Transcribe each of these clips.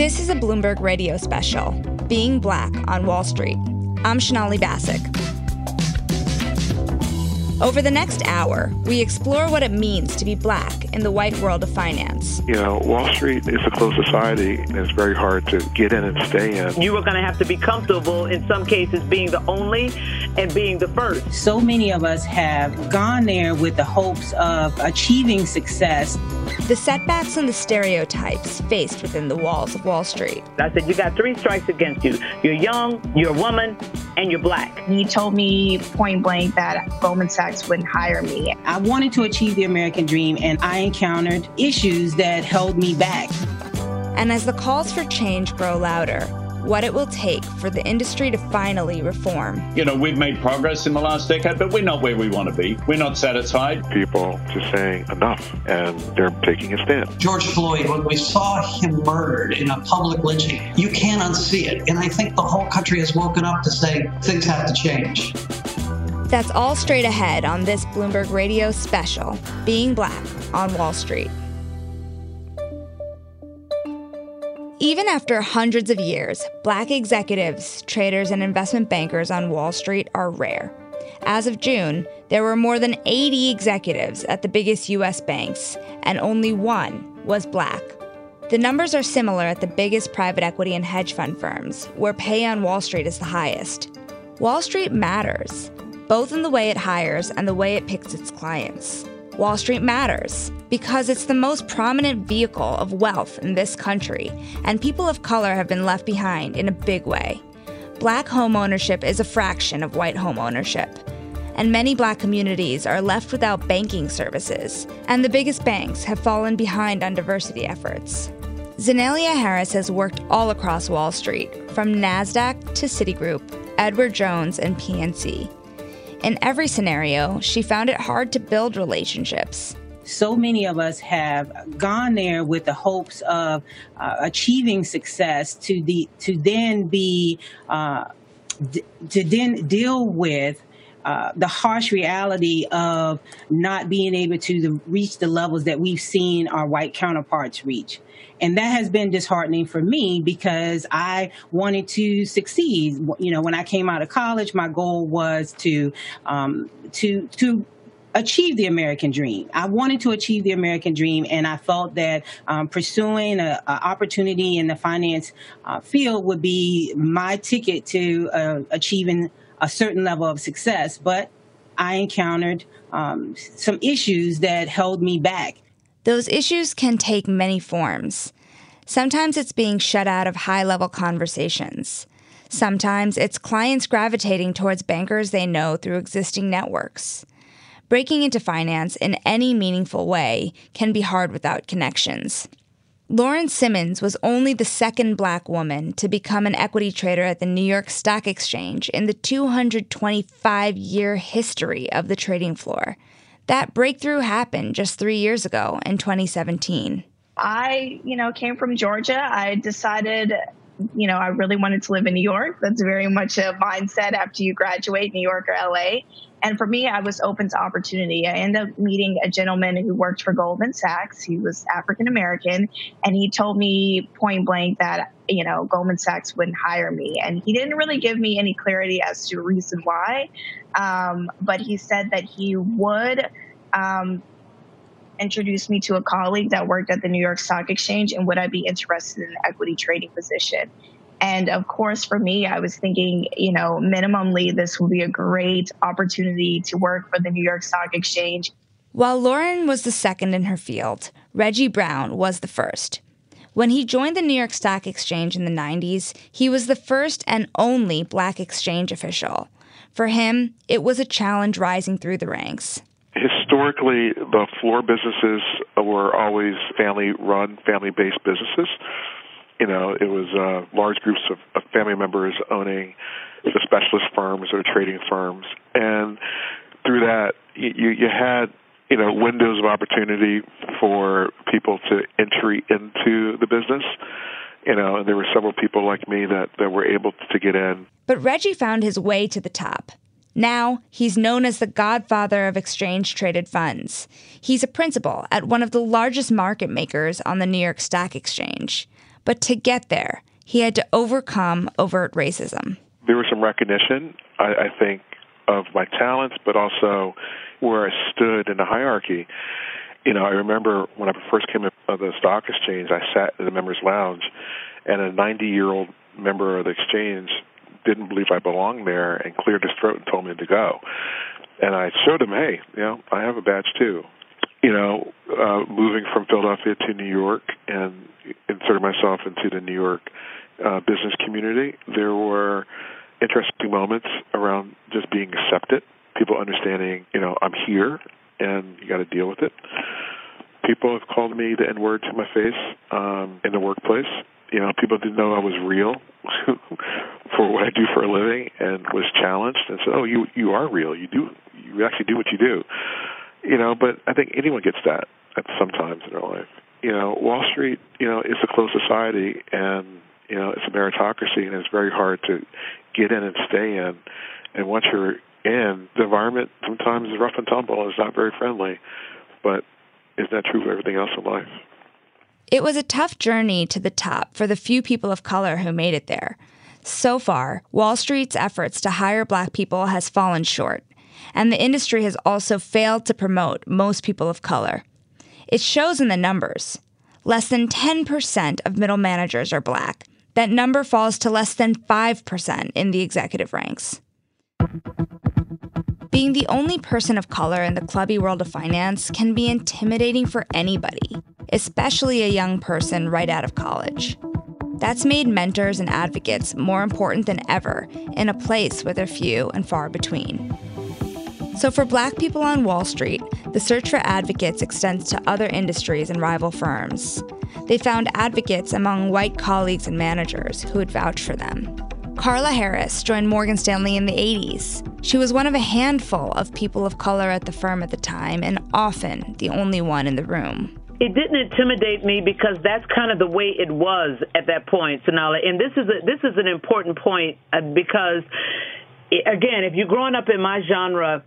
This is a Bloomberg radio special, Being Black on Wall Street. I'm Sonali Basak. Over the next hour, we explore what it means to be black in the white world of finance. You know, Wall Street is a closed society and it's very hard to get in and stay in. You are going to have to be comfortable in some cases being the only and being the first. So many of us have gone there with the hopes of achieving success. The setbacks and the stereotypes faced within the walls of Wall Street. I said, You got three strikes against you. You're young, you're a woman, and you're black. He told me point blank that Goldman Sachs wouldn't hire me. I wanted to achieve the American dream, and I encountered issues that held me back. And as the calls for change grow louder, what it will take for the industry to finally reform. You know, we've made progress in the last decade, but we're not where we want to be. We're not satisfied. People just saying enough, and they're taking a stand. George Floyd, when we saw him murdered in a public lynching, you can't unsee it. And I think the whole country has woken up to say things have to change. That's all straight ahead on this Bloomberg Radio special, Being Black on Wall Street. Even after hundreds of years, black executives, traders, and investment bankers on Wall Street are rare. As of June, there were more than 80 executives at the biggest U.S. banks, and only one was black. The numbers are similar at the biggest private equity and hedge fund firms, where pay on Wall Street is the highest. Wall Street matters, both in the way it hires and the way it picks its clients. Wall Street matters because it's the most prominent vehicle of wealth in this country, and people of color have been left behind in a big way. Black home ownership is a fraction of white home ownership, and many black communities are left without banking services, and the biggest banks have fallen behind on diversity efforts. Zenalia Harris has worked all across Wall Street, from NASDAQ to Citigroup, Edward Jones, and PNC. In every scenario, she found it hard to build relationships. So many of us have gone there with the hopes of uh, achieving success to the to then be uh, d- to then deal with uh, the harsh reality of not being able to reach the levels that we've seen our white counterparts reach. And that has been disheartening for me because I wanted to succeed. You know, when I came out of college, my goal was to um, to to achieve the American dream. I wanted to achieve the American dream, and I felt that um, pursuing an opportunity in the finance uh, field would be my ticket to uh, achieving a certain level of success. But I encountered um, some issues that held me back. Those issues can take many forms. Sometimes it's being shut out of high level conversations. Sometimes it's clients gravitating towards bankers they know through existing networks. Breaking into finance in any meaningful way can be hard without connections. Lauren Simmons was only the second black woman to become an equity trader at the New York Stock Exchange in the 225 year history of the trading floor. That breakthrough happened just three years ago in 2017. I, you know, came from Georgia. I decided, you know, I really wanted to live in New York. That's very much a mindset after you graduate, New York or LA. And for me, I was open to opportunity. I ended up meeting a gentleman who worked for Goldman Sachs. He was African American, and he told me point blank that you know Goldman Sachs wouldn't hire me, and he didn't really give me any clarity as to reason why. Um, but he said that he would. Um, introduce me to a colleague that worked at the New York Stock Exchange and would I be interested in an equity trading position? And of course, for me, I was thinking, you know, minimally, this would be a great opportunity to work for the New York Stock Exchange. While Lauren was the second in her field, Reggie Brown was the first. When he joined the New York Stock Exchange in the 90s, he was the first and only black exchange official. For him, it was a challenge rising through the ranks historically, the floor businesses were always family run, family based businesses. You know, it was uh, large groups of, of family members owning the specialist firms or trading firms. And through that, you, you had you know windows of opportunity for people to entry into the business you know and there were several people like me that that were able to get in but reggie found his way to the top now he's known as the godfather of exchange traded funds. He's a principal at one of the largest market makers on the new york stock exchange. But to get there he had to overcome overt racism. There was some recognition i, I think of my talents but also where I stood in the hierarchy. You know, I remember when I first came to the stock exchange, I sat in the members' lounge, and a 90-year-old member of the exchange didn't believe I belonged there and cleared his throat and told me to go. And I showed him, hey, you know, I have a badge too. You know, uh, moving from Philadelphia to New York and inserting myself into the New York uh, business community, there were interesting moments around just being accepted people understanding, you know, I'm here and you got to deal with it. People have called me the N word to my face um, in the workplace. You know, people didn't know I was real for what I do for a living, and was challenged and said, "Oh, you you are real. You do you actually do what you do." You know, but I think anyone gets that at some times in their life. You know, Wall Street, you know, is a closed society, and you know, it's a meritocracy, and it's very hard to get in and stay in. And once you're and the environment sometimes is rough and tumble and it's not very friendly. But is that true of everything else in life? It was a tough journey to the top for the few people of color who made it there. So far, Wall Street's efforts to hire black people has fallen short, and the industry has also failed to promote most people of color. It shows in the numbers. Less than 10% of middle managers are black. That number falls to less than 5% in the executive ranks. Being the only person of color in the clubby world of finance can be intimidating for anybody, especially a young person right out of college. That's made mentors and advocates more important than ever in a place where they're few and far between. So, for black people on Wall Street, the search for advocates extends to other industries and rival firms. They found advocates among white colleagues and managers who would vouch for them. Carla Harris joined Morgan Stanley in the 80s. She was one of a handful of people of color at the firm at the time, and often the only one in the room. It didn't intimidate me because that's kind of the way it was at that point, Sonali. And this is a, this is an important point uh, because, again, if you're growing up in my genre,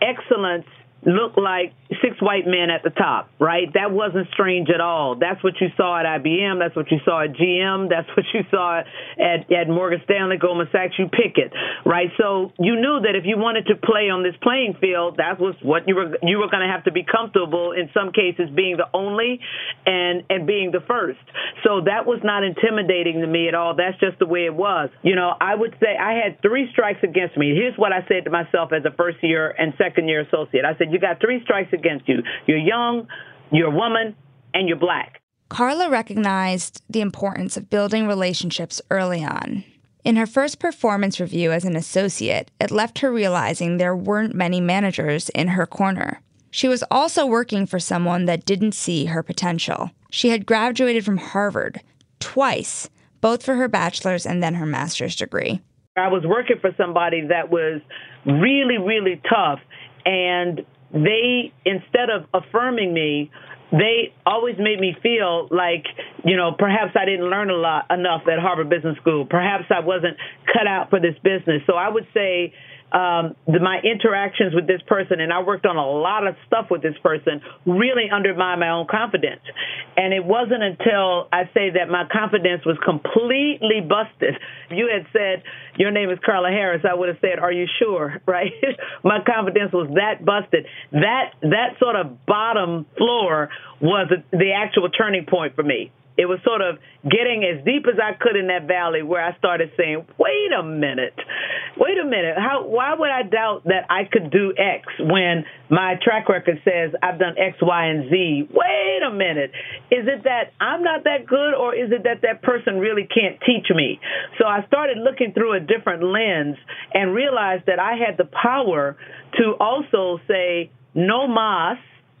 excellence looked like six white men at the top, right? That wasn't strange at all. That's what you saw at IBM. That's what you saw at GM. That's what you saw at, at Morgan Stanley, Goldman Sachs. You pick it, right? So you knew that if you wanted to play on this playing field, that was what you were you were going to have to be comfortable in some cases being the only and and being the first. So that was not intimidating to me at all. That's just the way it was. You know, I would say I had three strikes against me. Here's what I said to myself as a first year and second year associate. I said, you got three strikes against you. You're young, you're a woman, and you're black. Carla recognized the importance of building relationships early on. In her first performance review as an associate, it left her realizing there weren't many managers in her corner. She was also working for someone that didn't see her potential. She had graduated from Harvard twice, both for her bachelor's and then her master's degree. I was working for somebody that was really, really tough and they instead of affirming me they always made me feel like, you know, perhaps I didn't learn a lot enough at Harvard Business School. Perhaps I wasn't cut out for this business. So I would say um, the, my interactions with this person, and I worked on a lot of stuff with this person, really undermined my own confidence. And it wasn't until I say that my confidence was completely busted. You had said your name is Carla Harris, I would have said, "Are you sure?" Right? my confidence was that busted. That that sort of bottom floor was the actual turning point for me it was sort of getting as deep as I could in that valley where I started saying, wait a minute, wait a minute. How, why would I doubt that I could do X when my track record says I've done X, Y, and Z? Wait a minute. Is it that I'm not that good or is it that that person really can't teach me? So I started looking through a different lens and realized that I had the power to also say, no mas.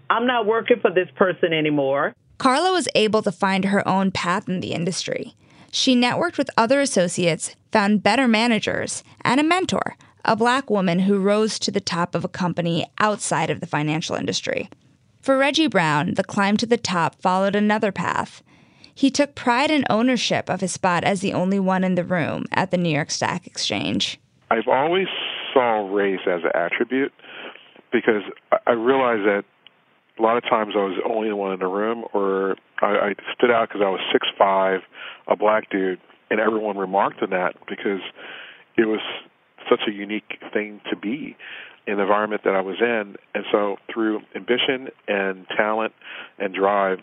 I'm not working for this person anymore. Carla was able to find her own path in the industry. She networked with other associates, found better managers, and a mentor, a black woman who rose to the top of a company outside of the financial industry. For Reggie Brown, the climb to the top followed another path. He took pride and ownership of his spot as the only one in the room at the New York Stock Exchange. I've always saw race as an attribute because I realized that a lot of times I was the only one in the room, or I, I stood out because I was six five, a black dude, and everyone remarked on that because it was such a unique thing to be in the environment that I was in. And so through ambition and talent and drive,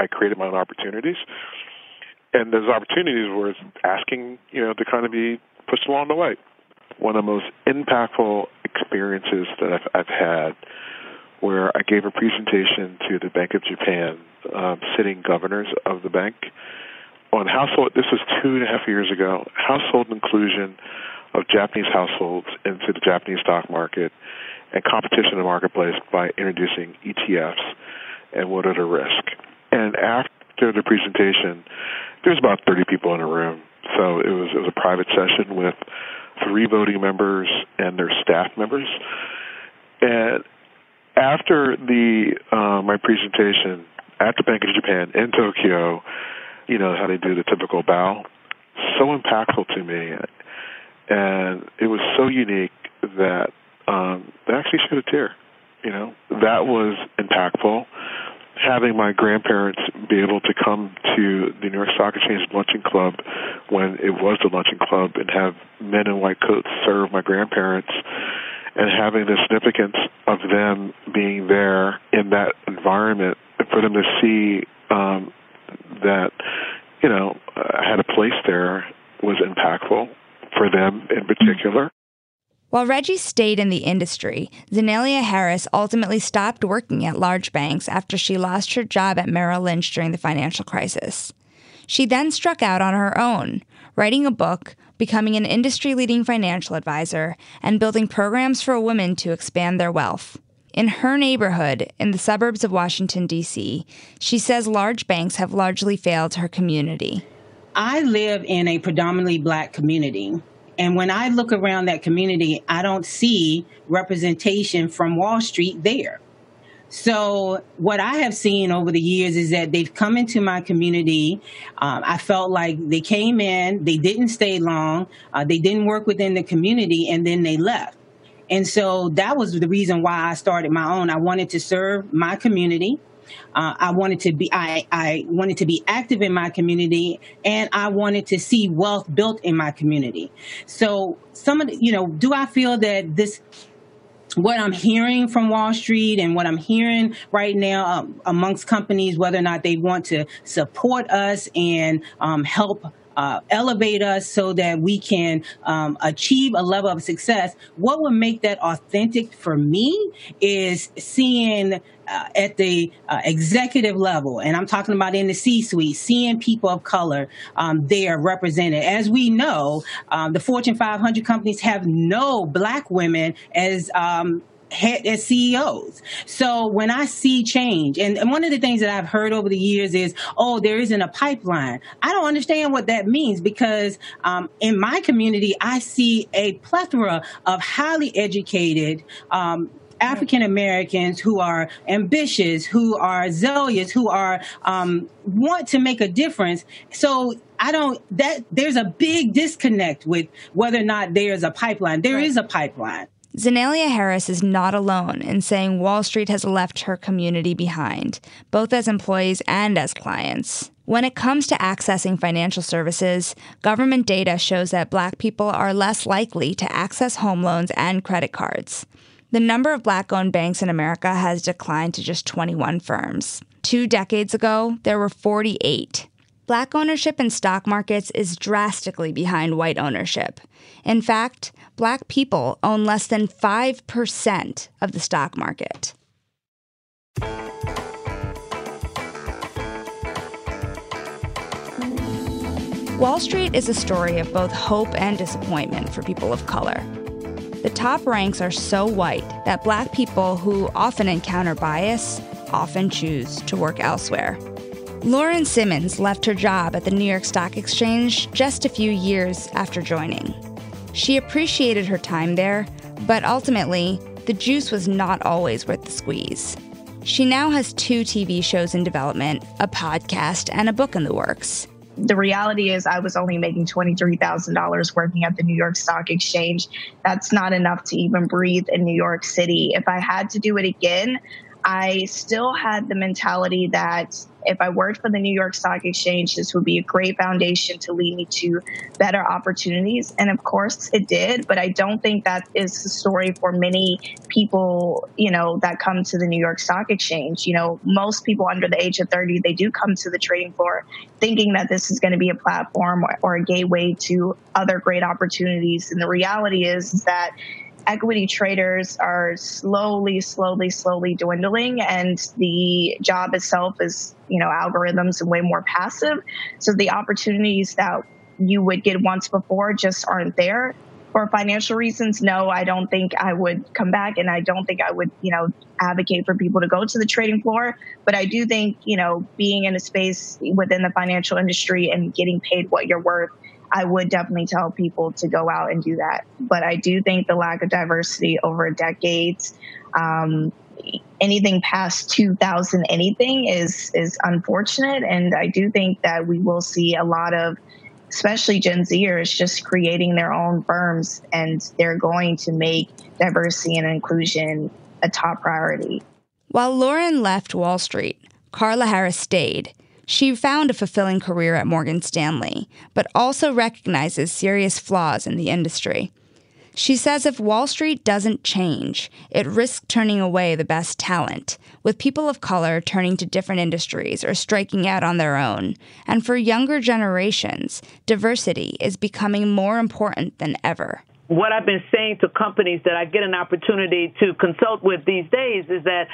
I created my own opportunities. And those opportunities were asking, you know, to kind of be pushed along the way. One of the most impactful experiences that I've, I've had where I gave a presentation to the Bank of Japan, um, sitting governors of the bank, on household. This was two and a half years ago. Household inclusion of Japanese households into the Japanese stock market and competition in the marketplace by introducing ETFs and what are the risk. And after the presentation, there's about 30 people in a room. So it was, it was a private session with three voting members and their staff members. And after the uh, my presentation at the Bank of Japan in Tokyo, you know how they do the typical bow, so impactful to me, and it was so unique that um, they actually shed a tear. You know that was impactful. Having my grandparents be able to come to the New York Stock Exchange luncheon club when it was the luncheon club and have men in white coats serve my grandparents and having the significance of them being there in that environment for them to see um, that you know I had a place there was impactful for them in particular. While Reggie stayed in the industry, Zenalia Harris ultimately stopped working at large banks after she lost her job at Merrill Lynch during the financial crisis. She then struck out on her own, writing a book, becoming an industry leading financial advisor, and building programs for women to expand their wealth. In her neighborhood, in the suburbs of Washington, D.C., she says large banks have largely failed her community. I live in a predominantly black community. And when I look around that community, I don't see representation from Wall Street there. So, what I have seen over the years is that they've come into my community. Um, I felt like they came in, they didn't stay long, uh, they didn't work within the community, and then they left. And so that was the reason why I started my own. I wanted to serve my community. Uh, I wanted to be I, I wanted to be active in my community and I wanted to see wealth built in my community. So some of the, you know, do I feel that this what I'm hearing from Wall Street and what I'm hearing right now um, amongst companies, whether or not they want to support us and um, help uh, elevate us so that we can um, achieve a level of success. What would make that authentic for me is seeing uh, at the uh, executive level, and I'm talking about in the C-suite, seeing people of color um, there represented. As we know, um, the Fortune 500 companies have no black women as um, head as CEOs. So when I see change, and, and one of the things that I've heard over the years is, oh, there isn't a pipeline. I don't understand what that means because um, in my community, I see a plethora of highly educated. Um, African Americans who are ambitious, who are zealous, who are um, want to make a difference. So I don't that there's a big disconnect with whether or not there's a pipeline. There right. is a pipeline. Zenalia Harris is not alone in saying Wall Street has left her community behind, both as employees and as clients. When it comes to accessing financial services, government data shows that black people are less likely to access home loans and credit cards. The number of black owned banks in America has declined to just 21 firms. Two decades ago, there were 48. Black ownership in stock markets is drastically behind white ownership. In fact, black people own less than 5% of the stock market. Wall Street is a story of both hope and disappointment for people of color. The top ranks are so white that black people who often encounter bias often choose to work elsewhere. Lauren Simmons left her job at the New York Stock Exchange just a few years after joining. She appreciated her time there, but ultimately, the juice was not always worth the squeeze. She now has two TV shows in development, a podcast, and a book in the works the reality is I was only making $23,000 working at the New York Stock Exchange. That's not enough to even breathe in New York City. If I had to do it again, I still had the mentality that if I worked for the New York Stock Exchange, this would be a great foundation to lead me to better opportunities. And of course it did, but I don't think that is the story for many people, you know, that come to the New York Stock Exchange. You know, most people under the age of 30, they do come to the trading floor thinking that this is going to be a platform or, or a gateway to other great opportunities. And the reality is, is that equity traders are slowly, slowly, slowly dwindling, and the job itself is, you know, algorithms and way more passive. So the opportunities that you would get once before just aren't there. For financial reasons, no, I don't think I would come back, and I don't think I would, you know, advocate for people to go to the trading floor. But I do think, you know, being in a space within the financial industry and getting paid what you're worth I would definitely tell people to go out and do that. But I do think the lack of diversity over decades, um, anything past 2000 anything is is unfortunate. And i do think that we will see a lot of especially gen zers just creating their own firms and they're going to make diversity and inclusion a top priority. While lauren left wall street carla harris stayed she found a fulfilling career at Morgan Stanley, but also recognizes serious flaws in the industry. She says if Wall Street doesn't change, it risks turning away the best talent, with people of color turning to different industries or striking out on their own. And for younger generations, diversity is becoming more important than ever. What I've been saying to companies that I get an opportunity to consult with these days is that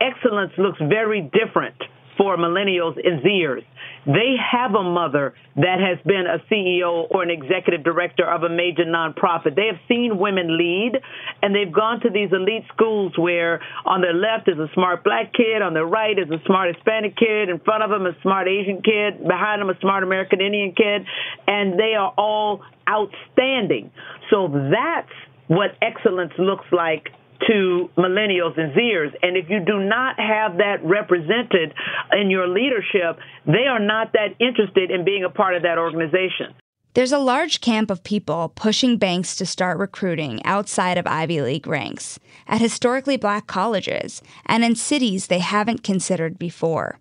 excellence looks very different for millennials and Zers. They have a mother that has been a CEO or an executive director of a major nonprofit. They have seen women lead, and they've gone to these elite schools where on their left is a smart black kid, on their right is a smart Hispanic kid, in front of them a smart Asian kid, behind them a smart American Indian kid, and they are all outstanding. So that's what excellence looks like to millennials and Zers. And if you do not have that represented in your leadership, they are not that interested in being a part of that organization. There's a large camp of people pushing banks to start recruiting outside of Ivy League ranks, at historically black colleges, and in cities they haven't considered before.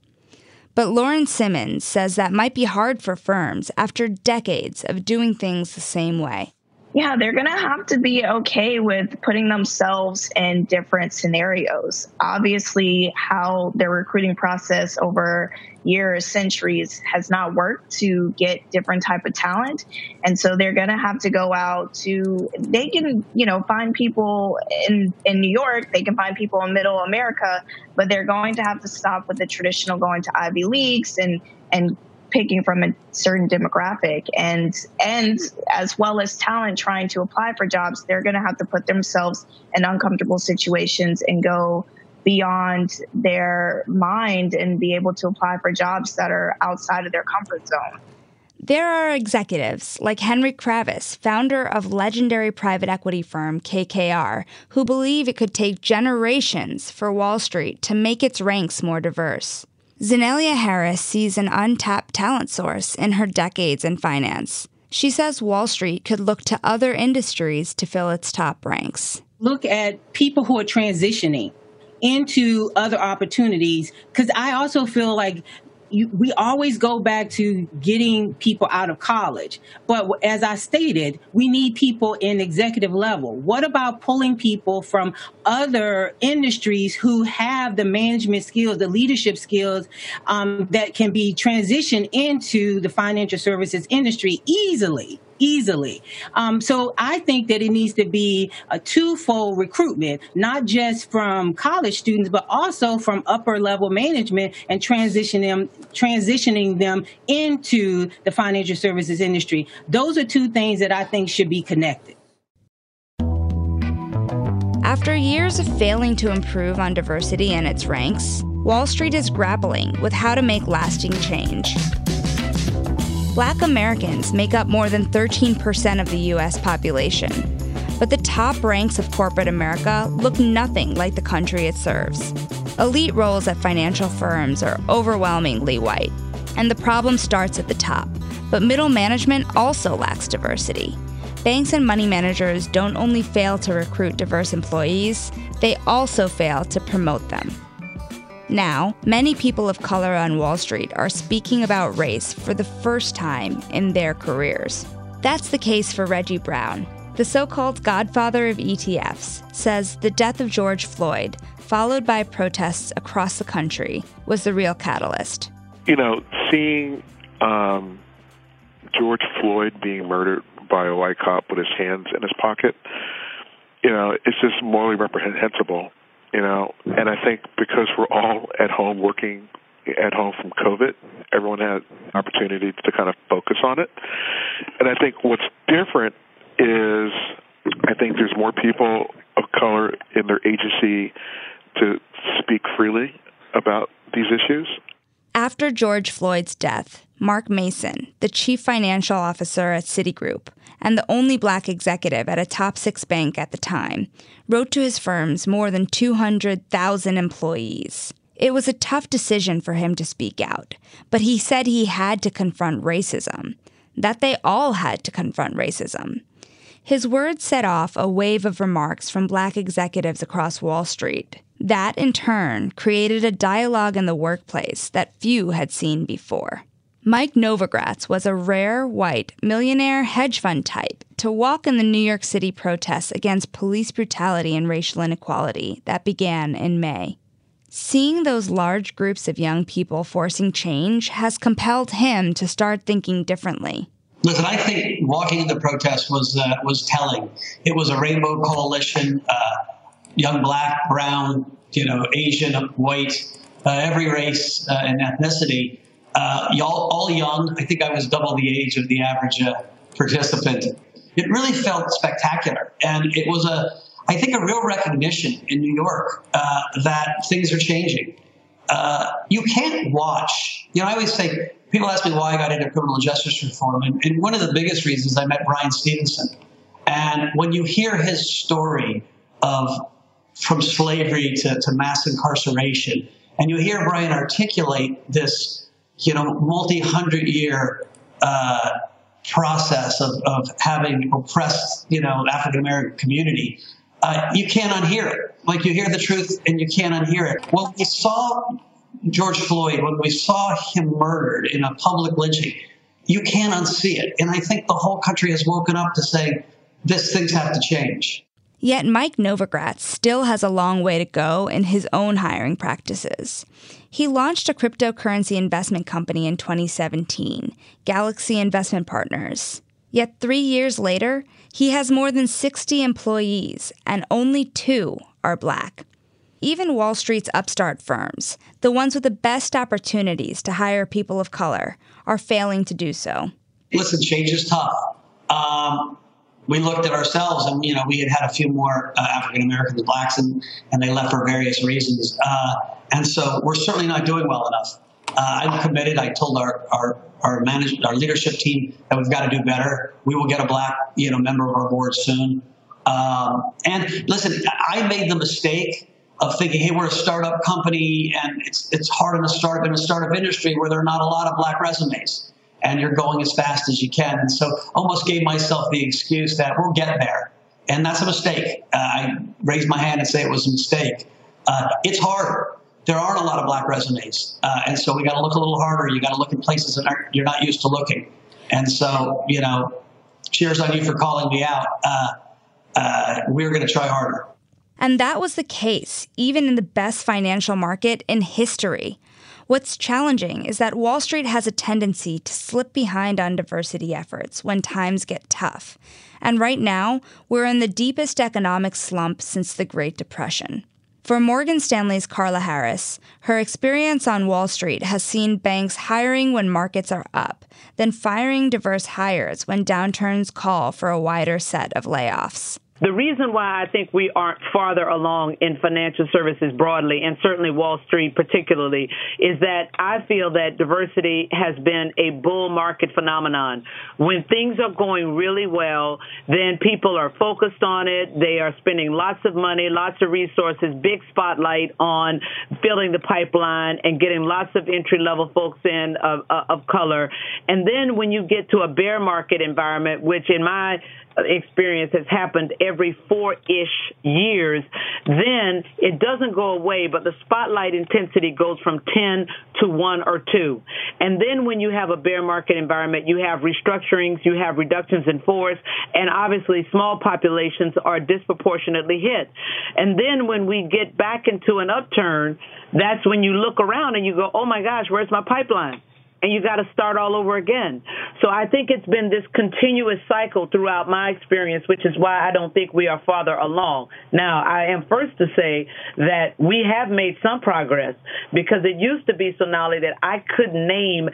But Lauren Simmons says that might be hard for firms after decades of doing things the same way yeah, they're going to have to be okay with putting themselves in different scenarios. Obviously, how their recruiting process over years, centuries has not worked to get different type of talent. And so they're going to have to go out to, they can, you know, find people in, in New York, they can find people in middle America, but they're going to have to stop with the traditional going to Ivy Leagues and, and picking from a certain demographic and and as well as talent trying to apply for jobs they're going to have to put themselves in uncomfortable situations and go beyond their mind and be able to apply for jobs that are outside of their comfort zone there are executives like Henry Kravis, founder of legendary private equity firm KKR, who believe it could take generations for Wall Street to make its ranks more diverse. Zenelia Harris sees an untapped talent source in her decades in finance. She says Wall Street could look to other industries to fill its top ranks. Look at people who are transitioning into other opportunities because I also feel like you, we always go back to getting people out of college. But as I stated, we need people in executive level. What about pulling people from other industries who have the management skills, the leadership skills um, that can be transitioned into the financial services industry easily? Easily. Um, so I think that it needs to be a twofold recruitment, not just from college students, but also from upper level management and transition them, transitioning them into the financial services industry. Those are two things that I think should be connected. After years of failing to improve on diversity in its ranks, Wall Street is grappling with how to make lasting change. Black Americans make up more than 13% of the US population, but the top ranks of corporate America look nothing like the country it serves. Elite roles at financial firms are overwhelmingly white, and the problem starts at the top. But middle management also lacks diversity. Banks and money managers don't only fail to recruit diverse employees, they also fail to promote them. Now, many people of color on Wall Street are speaking about race for the first time in their careers. That's the case for Reggie Brown. The so called godfather of ETFs says the death of George Floyd, followed by protests across the country, was the real catalyst. You know, seeing um, George Floyd being murdered by a white cop with his hands in his pocket, you know, it's just morally reprehensible, you know. And I think because we're all at home working at home from COVID, everyone had opportunity to kind of focus on it. And I think what's different is I think there's more people of color in their agency to speak freely about these issues. After George Floyd's death, Mark Mason, the chief financial officer at Citigroup and the only black executive at a top six bank at the time, wrote to his firm's more than 200,000 employees. It was a tough decision for him to speak out, but he said he had to confront racism, that they all had to confront racism. His words set off a wave of remarks from black executives across Wall Street. That, in turn, created a dialogue in the workplace that few had seen before. Mike Novogratz was a rare white millionaire hedge fund type to walk in the New York City protests against police brutality and racial inequality that began in May. Seeing those large groups of young people forcing change has compelled him to start thinking differently. Listen, I think walking in the protest was uh, was telling. It was a rainbow coalition, uh, young black, brown, you know, Asian, white, uh, every race uh, and ethnicity uh, y'all all young. I think I was double the age of the average uh, participant. It really felt spectacular, and it was a, I think, a real recognition in New York uh, that things are changing. You can't watch. You know, I always say people ask me why I got into criminal justice reform, and, and one of the biggest reasons I met Bryan Stevenson. And when you hear his story of from slavery to, to mass incarceration, and you hear Bryan articulate this you know, multi-hundred year uh, process of, of having oppressed, you know, African American community, uh, you can't unhear it. Like you hear the truth and you can't unhear it. When we saw George Floyd, when we saw him murdered in a public lynching, you can't unsee it. And I think the whole country has woken up to say, this things have to change. Yet Mike Novogratz still has a long way to go in his own hiring practices. He launched a cryptocurrency investment company in 2017, Galaxy Investment Partners. Yet three years later, he has more than 60 employees, and only two are black. Even Wall Street's upstart firms, the ones with the best opportunities to hire people of color, are failing to do so. Listen, change is tough. Um, we looked at ourselves and you know we had had a few more uh, African Americans, blacks, and and they left for various reasons. Uh, and so we're certainly not doing well enough. Uh, I'm committed. I told our our our management, our leadership team that we've got to do better. We will get a black you know member of our board soon. Um, and listen, I made the mistake of thinking, hey, we're a startup company and it's it's hard in a start in the startup industry where there are not a lot of black resumes and you're going as fast as you can. And so almost gave myself the excuse that we'll get there. And that's a mistake. Uh, I raise my hand and say it was a mistake. Uh, it's harder. There aren't a lot of black resumes. Uh, and so we got to look a little harder. You got to look in places that you're not used to looking. And so, you know, cheers on you for calling me out. Uh, uh, we're going to try harder. And that was the case, even in the best financial market in history. What's challenging is that Wall Street has a tendency to slip behind on diversity efforts when times get tough. And right now, we're in the deepest economic slump since the Great Depression. For Morgan Stanley's Carla Harris, her experience on Wall Street has seen banks hiring when markets are up, then firing diverse hires when downturns call for a wider set of layoffs. The reason why I think we aren't farther along in financial services broadly, and certainly Wall Street particularly, is that I feel that diversity has been a bull market phenomenon. When things are going really well, then people are focused on it. They are spending lots of money, lots of resources, big spotlight on filling the pipeline and getting lots of entry level folks in of, of color. And then when you get to a bear market environment, which in my experience has happened every four ish years, then it doesn't go away, but the spotlight intensity goes from 10 to 1 or 2. And then when you have a bear market environment, you have restructurings, you have reductions in force, and obviously small populations are disproportionately hit. And then when we get back into an upturn, that's when you look around and you go, oh my gosh, where's my pipeline? And you got to start all over again. So I think it's been this continuous cycle throughout my experience, which is why I don't think we are farther along. Now, I am first to say that we have made some progress because it used to be, so Sonali, that I could name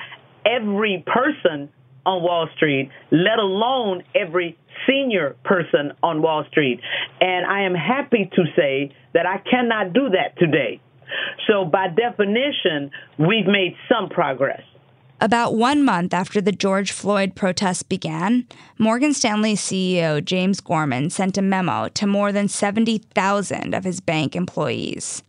every person on Wall Street, let alone every senior person on Wall Street. And I am happy to say that I cannot do that today. So by definition, we've made some progress. About one month after the George Floyd protests began, Morgan Stanley CEO James Gorman sent a memo to more than 70,000 of his bank employees.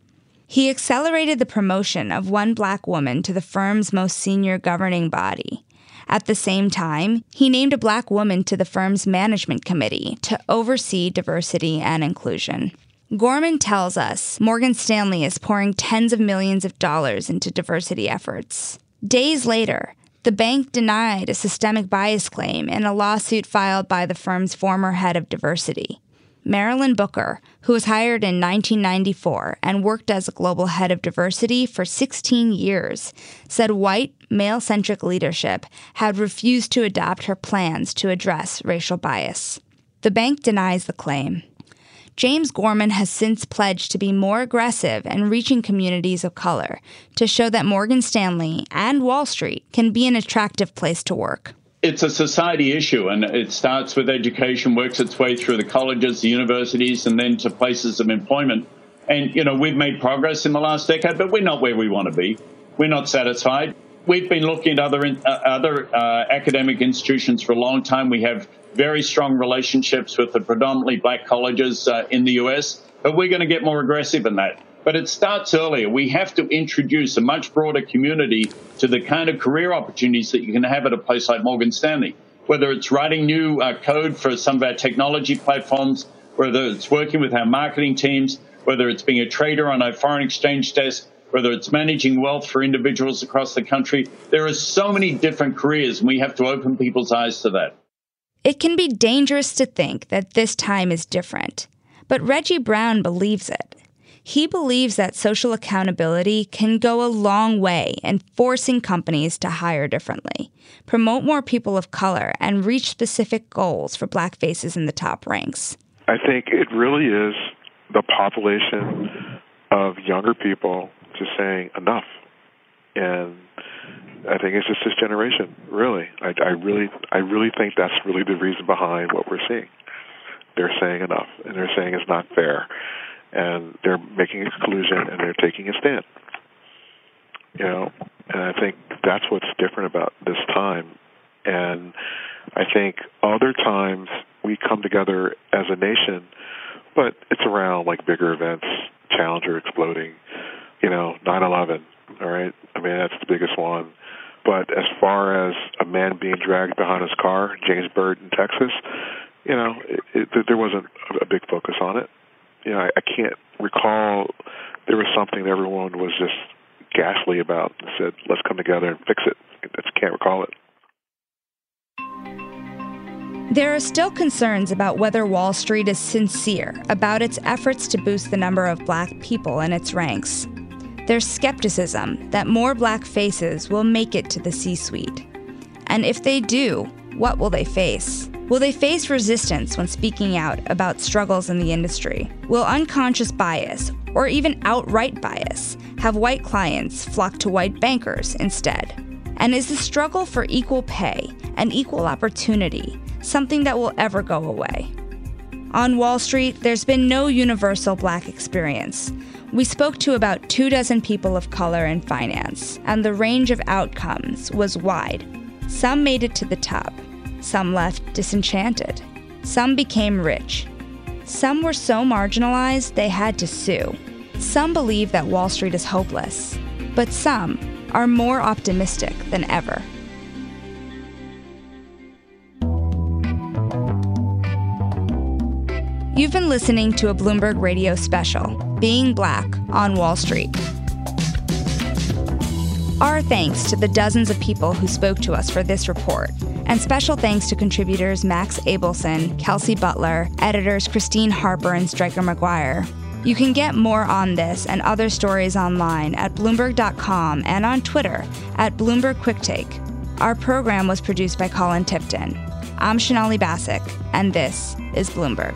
He accelerated the promotion of one black woman to the firm's most senior governing body. At the same time, he named a black woman to the firm's management committee to oversee diversity and inclusion. Gorman tells us Morgan Stanley is pouring tens of millions of dollars into diversity efforts. Days later, the bank denied a systemic bias claim in a lawsuit filed by the firm's former head of diversity. Marilyn Booker, who was hired in 1994 and worked as a global head of diversity for 16 years, said white, male centric leadership had refused to adopt her plans to address racial bias. The bank denies the claim. James Gorman has since pledged to be more aggressive in reaching communities of color to show that Morgan Stanley and Wall Street can be an attractive place to work. It's a society issue, and it starts with education, works its way through the colleges, the universities, and then to places of employment. And, you know, we've made progress in the last decade, but we're not where we want to be. We're not satisfied. We've been looking at other, uh, other uh, academic institutions for a long time. We have very strong relationships with the predominantly black colleges uh, in the US, but we're going to get more aggressive in that. But it starts earlier. We have to introduce a much broader community to the kind of career opportunities that you can have at a place like Morgan Stanley. Whether it's writing new uh, code for some of our technology platforms, whether it's working with our marketing teams, whether it's being a trader on a foreign exchange desk, whether it's managing wealth for individuals across the country. There are so many different careers, and we have to open people's eyes to that. It can be dangerous to think that this time is different, but Reggie Brown believes it. He believes that social accountability can go a long way in forcing companies to hire differently, promote more people of color, and reach specific goals for black faces in the top ranks. I think it really is the population of younger people just saying enough. And I think it's just this generation. Really, I, I really, I really think that's really the reason behind what we're seeing. They're saying enough, and they're saying it's not fair, and they're making a conclusion, and they're taking a stand. You know, and I think that's what's different about this time. And I think other times we come together as a nation, but it's around like bigger events, Challenger exploding, you know, 9/11. All right, I mean that's the biggest one. But as far as a man being dragged behind his car, James Byrd in Texas, you know, it, it, there wasn't a big focus on it. You know, I, I can't recall there was something that everyone was just ghastly about and said, "Let's come together and fix it." I just can't recall it. There are still concerns about whether Wall Street is sincere about its efforts to boost the number of black people in its ranks. There's skepticism that more black faces will make it to the C suite. And if they do, what will they face? Will they face resistance when speaking out about struggles in the industry? Will unconscious bias, or even outright bias, have white clients flock to white bankers instead? And is the struggle for equal pay and equal opportunity something that will ever go away? On Wall Street, there's been no universal black experience. We spoke to about two dozen people of color in finance, and the range of outcomes was wide. Some made it to the top, some left disenchanted, some became rich. Some were so marginalized they had to sue. Some believe that Wall Street is hopeless, but some are more optimistic than ever. You've been listening to a Bloomberg Radio special, Being Black on Wall Street. Our thanks to the dozens of people who spoke to us for this report, and special thanks to contributors Max Abelson, Kelsey Butler, editors Christine Harper and Stryker McGuire. You can get more on this and other stories online at Bloomberg.com and on Twitter at Bloomberg. Our program was produced by Colin Tipton. I'm Sonali Basak, and this is Bloomberg.